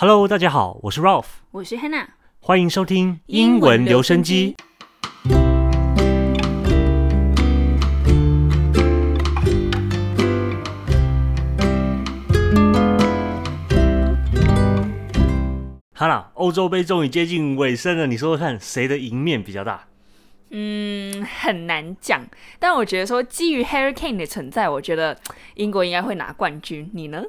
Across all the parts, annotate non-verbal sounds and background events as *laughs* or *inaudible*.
Hello，大家好，我是 Ralph，我是 Hannah，欢迎收听英文留声机。好了，欧洲杯终于接近尾声了，你说说看，谁的赢面比较大？嗯，很难讲。但我觉得说，基于 Harry Kane 的存在，我觉得英国应该会拿冠军。你呢？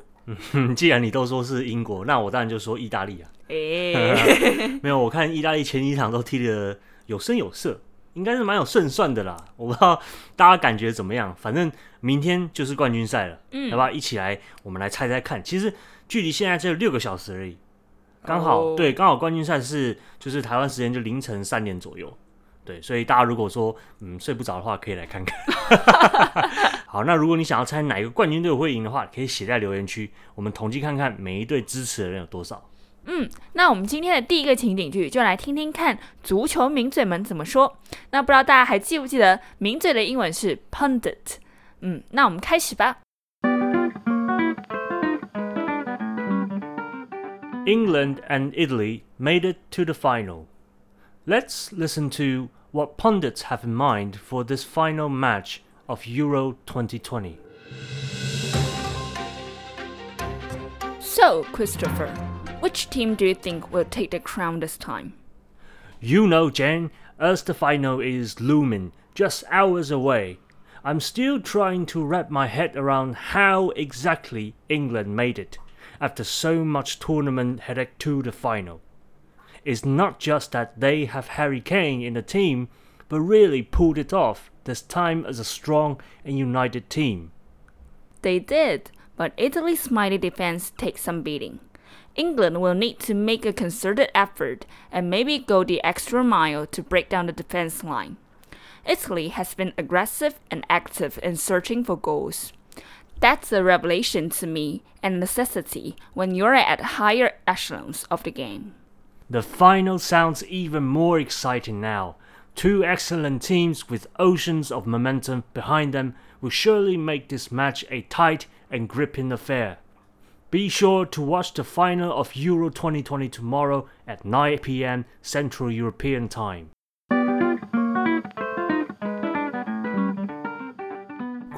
嗯，*laughs* 既然你都说是英国，那我当然就说意大利啊。哎，*laughs* 没有，我看意大利前几场都踢得有声有色，应该是蛮有胜算的啦。我不知道大家感觉怎么样，反正明天就是冠军赛了，嗯要不要一起来？我们来猜猜看。其实距离现在只有六个小时而已，刚好、哦对，刚好冠军赛是就是台湾时间就凌晨三点左右。对，所以大家如果说嗯睡不着的话，可以来看看。*laughs* 好，那如果你想要猜哪一个冠军队会赢的话，可以写在留言区，我们统计看看每一队支持的人有多少。嗯，那我们今天的第一个情景剧，就来听听看足球名嘴们怎么说。那不知道大家还记不记得名嘴的英文是 pundit？嗯，那我们开始吧。England and Italy made it to the final. Let's listen to what pundits have in mind for this final match of Euro 2020. So, Christopher, which team do you think will take the crown this time? You know, Jen, as the final is looming just hours away, I'm still trying to wrap my head around how exactly England made it after so much tournament headache to the final. It's not just that they have Harry Kane in the team, but really pulled it off this time as a strong and united team. They did, but Italy's mighty defense takes some beating. England will need to make a concerted effort and maybe go the extra mile to break down the defense line. Italy has been aggressive and active in searching for goals. That's a revelation to me and necessity when you're at higher echelons of the game. The final sounds even more exciting now. Two excellent teams with oceans of momentum behind them will surely make this match a tight and gripping affair. Be sure to watch the final of Euro 2020 tomorrow at 9 p.m. Central European Time.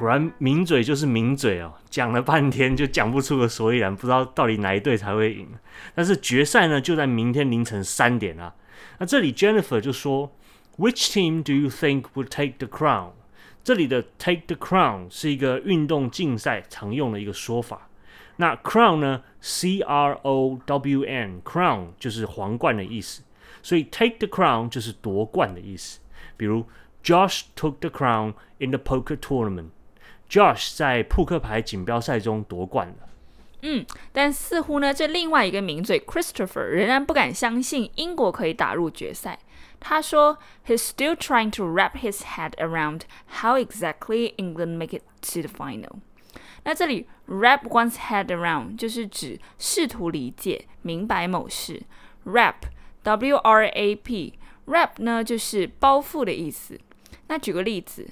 果然名嘴就是名嘴哦，讲了半天就讲不出个所以然，不知道到底哪一队才会赢。但是决赛呢就在明天凌晨三点啊。那这里 Jennifer 就说，Which team do you think would take the crown？这里的 take the crown 是一个运动竞赛常用的一个说法。那 crown 呢，C R O W N，crown 就是皇冠的意思，所以 take the crown 就是夺冠的意思。比如 Josh took the crown in the poker tournament。Josh 在扑克牌锦标赛中夺冠了。嗯，但似乎呢，这另外一个名嘴 Christopher 仍然不敢相信英国可以打入决赛。他说，He's still trying to wrap his head around how exactly England make it to the final。那这里 wrap one's head around 就是指试图理解、明白某事。wrap，W R A P，wrap 呢就是包覆的意思。那举个例子。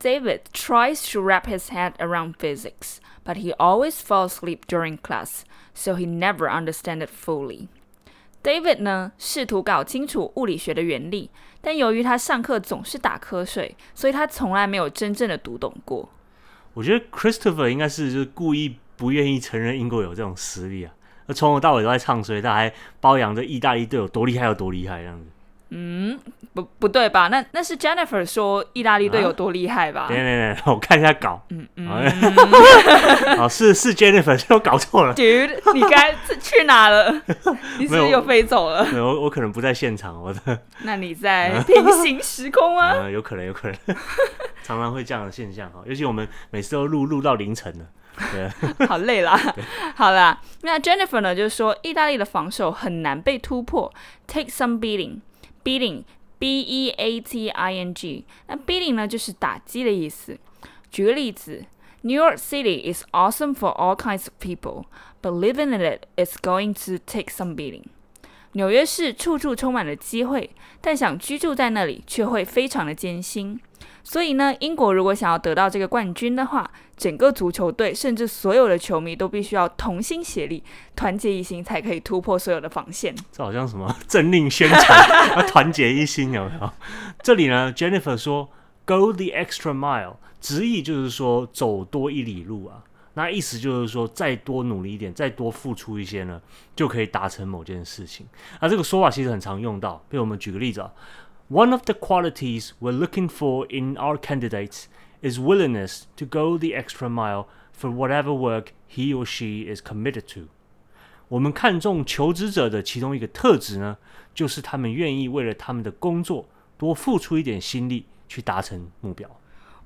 David tries to wrap his head around physics, but he always falls asleep during class, so he never understands it fully. David 呢，试图搞清楚物理学的原理，但由于他上课总是打瞌睡，所以他从来没有真正的读懂过。我觉得 Christopher 应该是就是故意不愿意承认英国有这种实力啊，那从头到尾都在唱衰，他还包养着意大利队有多厉害有多厉害这样子。嗯，不不对吧？那那是 Jennifer 说意大利队有多厉害吧？等等等等，我看一下稿。嗯嗯好，*laughs* 是是 Jennifer，是我搞错了。，Dude，你该去哪了？*laughs* 你是不没有是又飞走了？对我我可能不在现场，我的 *laughs* 那你在平行时空吗？呃有可能有可能，常常会这样的现象哈，尤其我们每次都录录到凌晨了。对，好累啦。好啦，那 Jennifer 呢就是说意大利的防守很难被突破，take some beating。Beating b e a t i n g，那 beating 呢就是打击的意思。举个例子，New York City is awesome for all kinds of people, but living in it is going to take some beating。纽约市处处充满了机会，但想居住在那里却会非常的艰辛。所以呢，英国如果想要得到这个冠军的话，整个足球队甚至所有的球迷都必须要同心协力、团结一心，才可以突破所有的防线。这好像什么政令宣传，*laughs* 要团结一心，有没有？这里呢，Jennifer 说 “Go the extra mile”，直译就是说走多一里路啊。那意思就是说，再多努力一点，再多付出一些呢，就可以达成某件事情。那这个说法其实很常用到。比如我们举个例子啊 ，One of the qualities we're looking for in our candidates is willingness to go the extra mile for whatever work he or she is committed to。我们看重求职者的其中一个特质呢，就是他们愿意为了他们的工作多付出一点心力，去达成目标。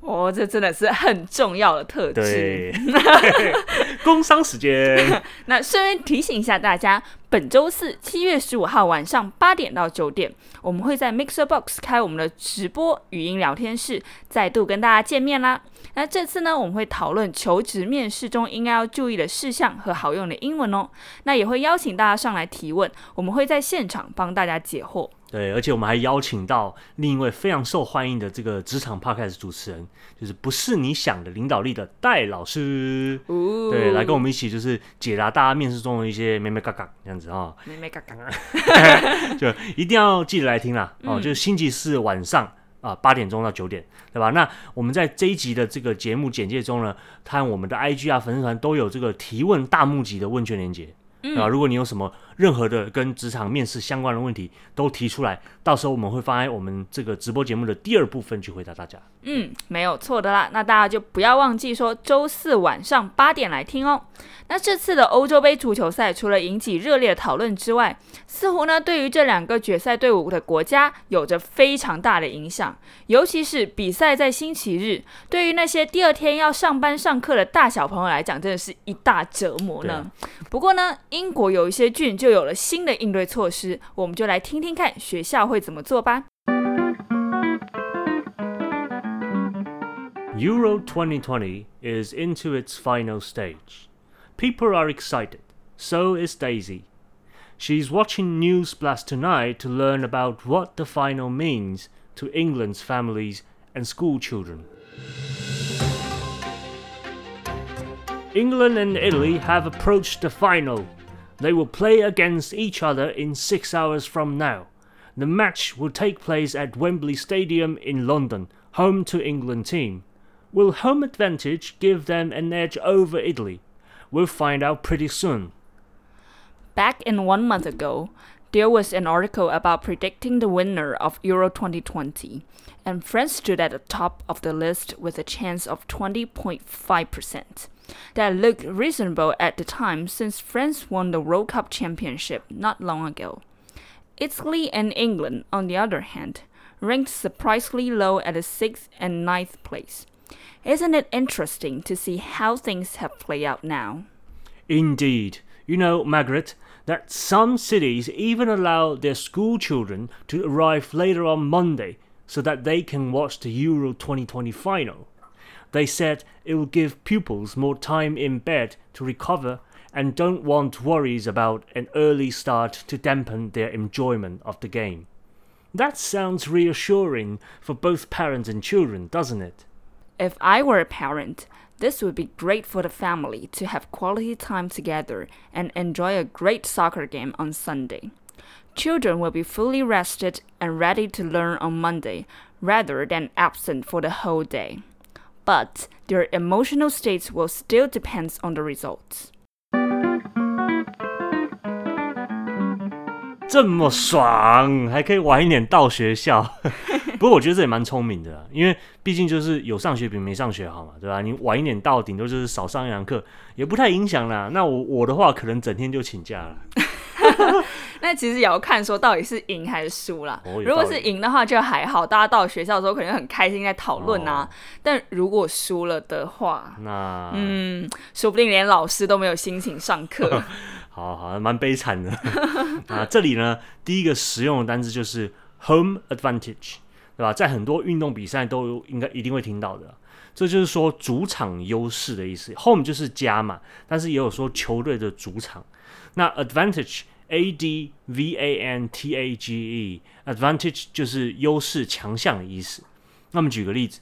哦，这真的是很重要的特质。对， *laughs* 工商时间。*laughs* 那顺便提醒一下大家，本周四七月十五号晚上八点到九点，我们会在 Mixer Box 开我们的直播语音聊天室，再度跟大家见面啦。那这次呢，我们会讨论求职面试中应该要注意的事项和好用的英文哦。那也会邀请大家上来提问，我们会在现场帮大家解惑。对，而且我们还邀请到另一位非常受欢迎的这个职场 podcast 主持人，就是不是你想的领导力的戴老师，对，来跟我们一起就是解答大家面试中的一些咩咩嘎嘎这样子啊，咩咩嘎嘎，就一定要记得来听啦哦，就是星期四晚上啊八点钟到九点，对吧？那我们在这一集的这个节目简介中呢，看我们的 IG 啊粉丝团都有这个提问大募集的问卷链接。啊，如果你有什么任何的跟职场面试相关的问题，都提出来，到时候我们会放在我们这个直播节目的第二部分去回答大家。嗯，没有错的啦。那大家就不要忘记说周四晚上八点来听哦。那这次的欧洲杯足球赛，除了引起热烈的讨论之外，似乎呢对于这两个决赛队伍的国家有着非常大的影响。尤其是比赛在星期日，对于那些第二天要上班上课的大小朋友来讲，真的是一大折磨呢。不过呢，英国有一些郡就有了新的应对措施，我们就来听听看学校会怎么做吧。Euro 2020 is into its final stage. People are excited. So is Daisy. She's watching News Blast tonight to learn about what the final means to England's families and school children. England and Italy have approached the final. they will play against each other in six hours from now. The match will take place at Wembley Stadium in London, home to England team. Will home advantage give them an edge over Italy? We'll find out pretty soon. Back in one month ago, there was an article about predicting the winner of Euro 2020, and France stood at the top of the list with a chance of 20.5%. That looked reasonable at the time since France won the World Cup championship not long ago. Italy and England, on the other hand, ranked surprisingly low at the 6th and ninth place. Isn't it interesting to see how things have played out now? Indeed. You know, Margaret, that some cities even allow their school children to arrive later on Monday so that they can watch the Euro 2020 final. They said it will give pupils more time in bed to recover and don't want worries about an early start to dampen their enjoyment of the game. That sounds reassuring for both parents and children, doesn't it? If I were a parent, this would be great for the family to have quality time together and enjoy a great soccer game on Sunday. Children will be fully rested and ready to learn on Monday rather than absent for the whole day. But their emotional states will still depend on the results. 这么爽，还可以晚一点到学校。*laughs* 不过我觉得这也蛮聪明的，因为毕竟就是有上学比没上学好嘛，对吧？你晚一点到，顶多就是少上一堂课，也不太影响啦。那我我的话，可能整天就请假了。*laughs* 那其实也要看说到底是赢还是输啦。如果是赢的话，就还好，大家到学校的时候可能很开心在讨论啊。但如果输了的话，那嗯，说不定连老师都没有心情上课。*laughs* 好好，蛮悲惨的。啊，这里呢，第一个实用的单词就是 home advantage，对吧？在很多运动比赛都应该一定会听到的。这就是说主场优势的意思。home 就是家嘛，但是也有说球队的主场。那 advantage a d v a n t a g e advantage 就是优势、强项的意思。那么举个例子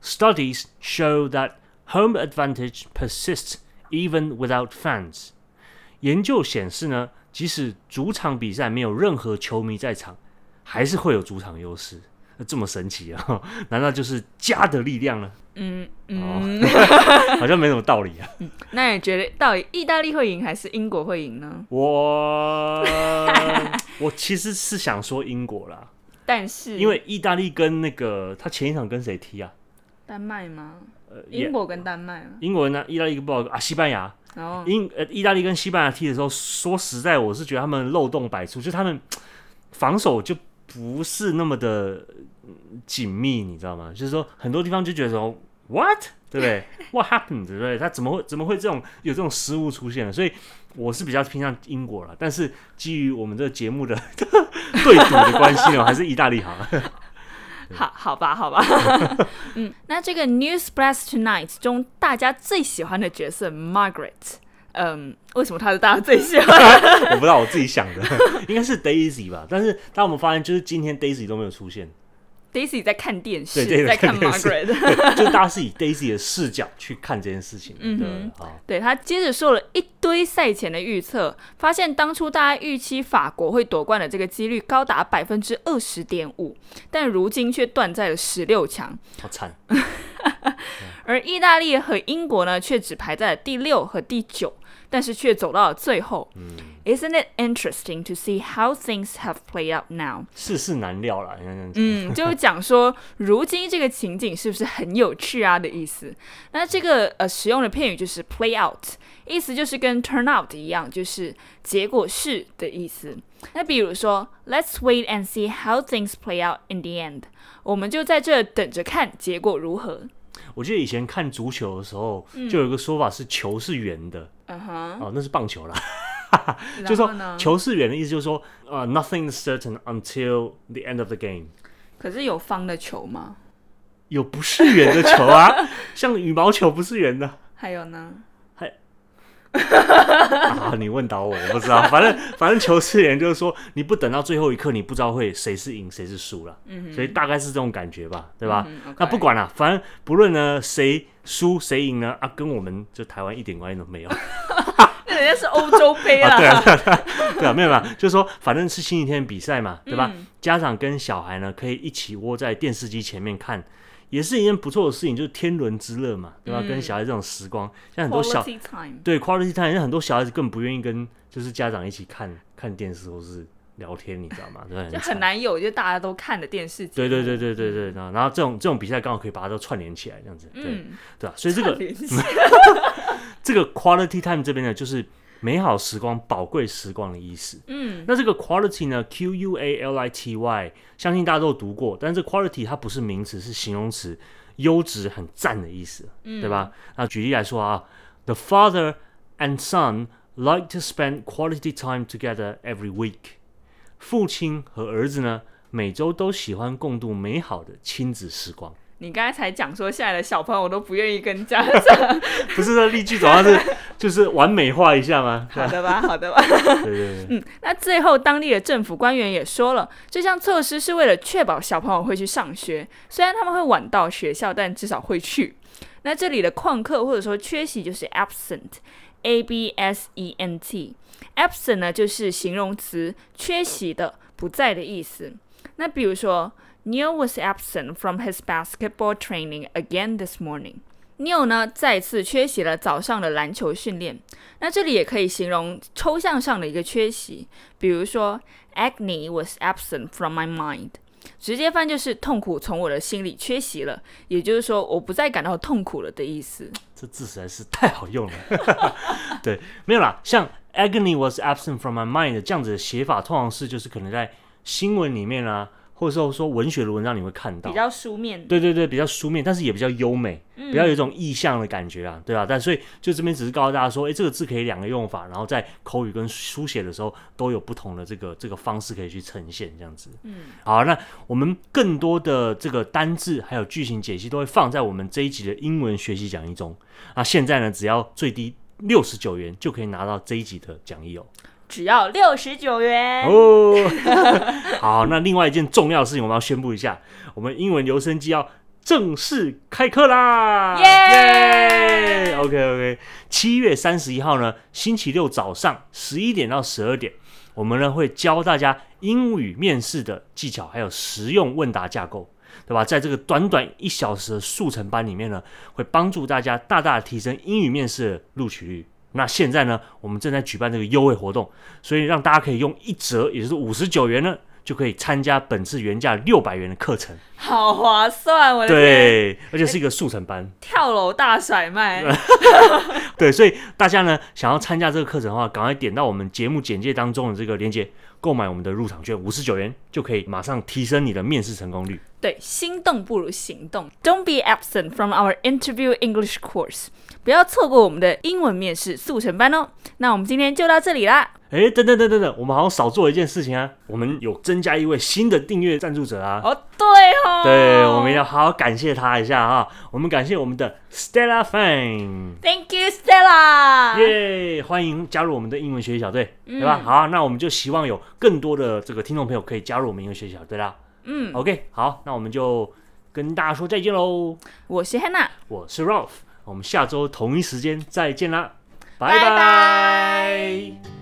，Studies show that home advantage persists even without fans。研究显示呢，即使主场比赛没有任何球迷在场，还是会有主场优势。那这么神奇啊？*laughs* 难道就是家的力量呢？嗯嗯，*laughs* 好像没什么道理啊。那你觉得到底意大利会赢还是英国会赢呢？我 *laughs* 我其实是想说英国啦，但是因为意大利跟那个他前一场跟谁踢啊？丹麦吗？呃，英国跟丹麦啊。英国人呢？意大利跟不好啊，西班牙。英呃，意大利跟西班牙踢的时候，说实在，我是觉得他们漏洞百出，就他们防守就不是那么的嗯紧密，你知道吗？就是说很多地方就觉得说 what 对不对？*laughs* What happened 对不对？他怎么会怎么会这种有这种失误出现了？所以我是比较偏向英国了，但是基于我们这个节目的 *laughs* 对赌的关系呢，还是意大利好。好好吧，好吧。*laughs* 嗯，那这个 News Press Tonight 中大家最喜欢的角色 Margaret，嗯，为什么她是大家最喜欢？*laughs* 我不知道我自己想的，应该是 Daisy 吧。但是当我们发现，就是今天 Daisy 都没有出现，Daisy 在看电视，对在看 Margaret。*laughs* 就大家是以 Daisy 的视角去看这件事情的。嗯对哼，好，对他接着说了一堆赛前的预测，发现当初大家预期法国会夺冠的这个几率高达百分之二十点五，但如今却断在了十六强，好惨。*laughs* 而意大利和英国呢，却只排在了第六和第九，但是却走到了最后。Isn't it interesting to see how things have played out now？世事难料啦。嗯，*laughs* 就是讲说，如今这个情景是不是很有趣啊的意思。那这个呃使用的片语就是 play out，意思就是跟 turn out 一样，就是结果是的意思。那比如说，Let's wait and see how things play out in the end。我们就在这等着看结果如何。我记得以前看足球的时候，就有一个说法是球是圆的，嗯哼，哦，那是棒球啦。*laughs* 就说？球是圆的意思，就是说，呃，nothing is certain until the end of the game。可是有方的球吗？有不是圆的球啊，*laughs* 像羽毛球不是圆的。还有呢？还 *laughs* 啊，你问倒我，我不知道。反正反正球是圆，就是说你不等到最后一刻，你不知道会谁是赢谁是输了。嗯所以大概是这种感觉吧，对吧？那不管了，反正不论呢谁输谁赢呢，啊，跟我们就台湾一点关系都没有。*laughs* 那人家是欧洲杯啊，啦。对啊，对啊，对啊对啊，没有啦，就是说，反正是星期天比赛嘛，对吧？嗯家长跟小孩呢，可以一起窝在电视机前面看，也是一件不错的事情，就是天伦之乐嘛，对吧？嗯跟小孩这种时光，像很多小。对 quality time，像很多小孩子根本不愿意跟就是家长一起看看电视或是聊天，你知道吗？*laughs* 对，就很难有，就大家都看的电视。对对对对对对，然后然后这种这种比赛刚好可以把它都串联起来，这样子，对、嗯，对啊、所以这个 *laughs* 这个 quality time 这边呢，就是美好时光、宝贵时光的意思。嗯那这个 quality 呢，Q U A L I T Y，相信大家都有读过，但是这 quality 它不是名词，是形容词，优质、很赞的意思，嗯对吧？那举例来说啊，The father and son like to spend quality time together every week。父亲和儿子呢，每周都喜欢共度美好的亲子时光。你刚才才讲说，现在的小朋友都不愿意跟家长。*laughs* 不是说例句总要是 *laughs* 就是完美化一下吗？好的吧，好的吧。*laughs* 对对对，嗯，那最后当地的政府官员也说了，这项措施是为了确保小朋友会去上学，虽然他们会晚到学校，但至少会去。那这里的旷课或者说缺席就是 absent，a b s e n t。Absent 呢就是形容词，缺席的、不在的意思。那比如说，Neil was absent from his basketball training again this morning。Neil 呢再次缺席了早上的篮球训练。那这里也可以形容抽象上的一个缺席，比如说 Agony was absent from my mind。直接翻就是痛苦从我的心里缺席了，也就是说我不再感到痛苦了的意思。这字实在是太好用了。*laughs* 对，没有啦，像 agony was absent from my mind 这样子的写法，通常是就是可能在新闻里面啊，或者说说文学的文章你会看到比。较书面，对对对，比较书面，但是也比较优美，嗯比较有一种意象的感觉啊，对吧、但所以就这边只是告诉大家说，诶，这个字可以两个用法，然后在口语跟书写的时候都有不同的这个这个方式可以去呈现，这样子。嗯，好，那我们更多的这个单字还有句型解析都会放在我们这一集的英文学习讲义中。那现在呢，只要最低六十九元就可以拿到这一集的讲义哦。只要六十九元。哦，*laughs* 好，那另外一件重要的事情我们要宣布一下，我们英文留声机要正式开课啦！耶 OK OK，七月三十一号呢，星期六早上十一点到十二点，我们呢会教大家英语面试的技巧，还有实用问答架构，对吧？在这个短短一小时的速成班里面呢，会帮助大家大大提升英语面试的录取率。那现在呢，我们正在举办这个优惠活动，所以让大家可以用一折，也就是五十九元呢，就可以参加本次原价六百元的课程。好划算，我对，而且是一个速成班。*laughs* 跳楼大甩卖，*laughs* 对，所以大家呢想要参加这个课程的话，赶快点到我们节目简介当中的这个链接，购买我们的入场券，五十九元就可以马上提升你的面试成功率。对，心动不如行动。Don't be absent from our interview English course，不要错过我们的英文面试速成班哦。那我们今天就到这里啦。哎，等等等等等，我们好像少做了一件事情啊，我们有增加一位新的订阅赞助者啊。哦，对哦，对，我们要好好感谢他一下哈。我们感谢我们的 Stella Fan，Thank you, Stella。耶欢迎加入我们的英文学习小队，对吧？嗯好，那我们就希望有更多的这个听众朋友可以加入我们英文学习小队啦。嗯，OK，好，那我们就跟大家说再见喽。我是 Hannah，我是 Ralph，我们下周同一时间再见啦，拜拜拜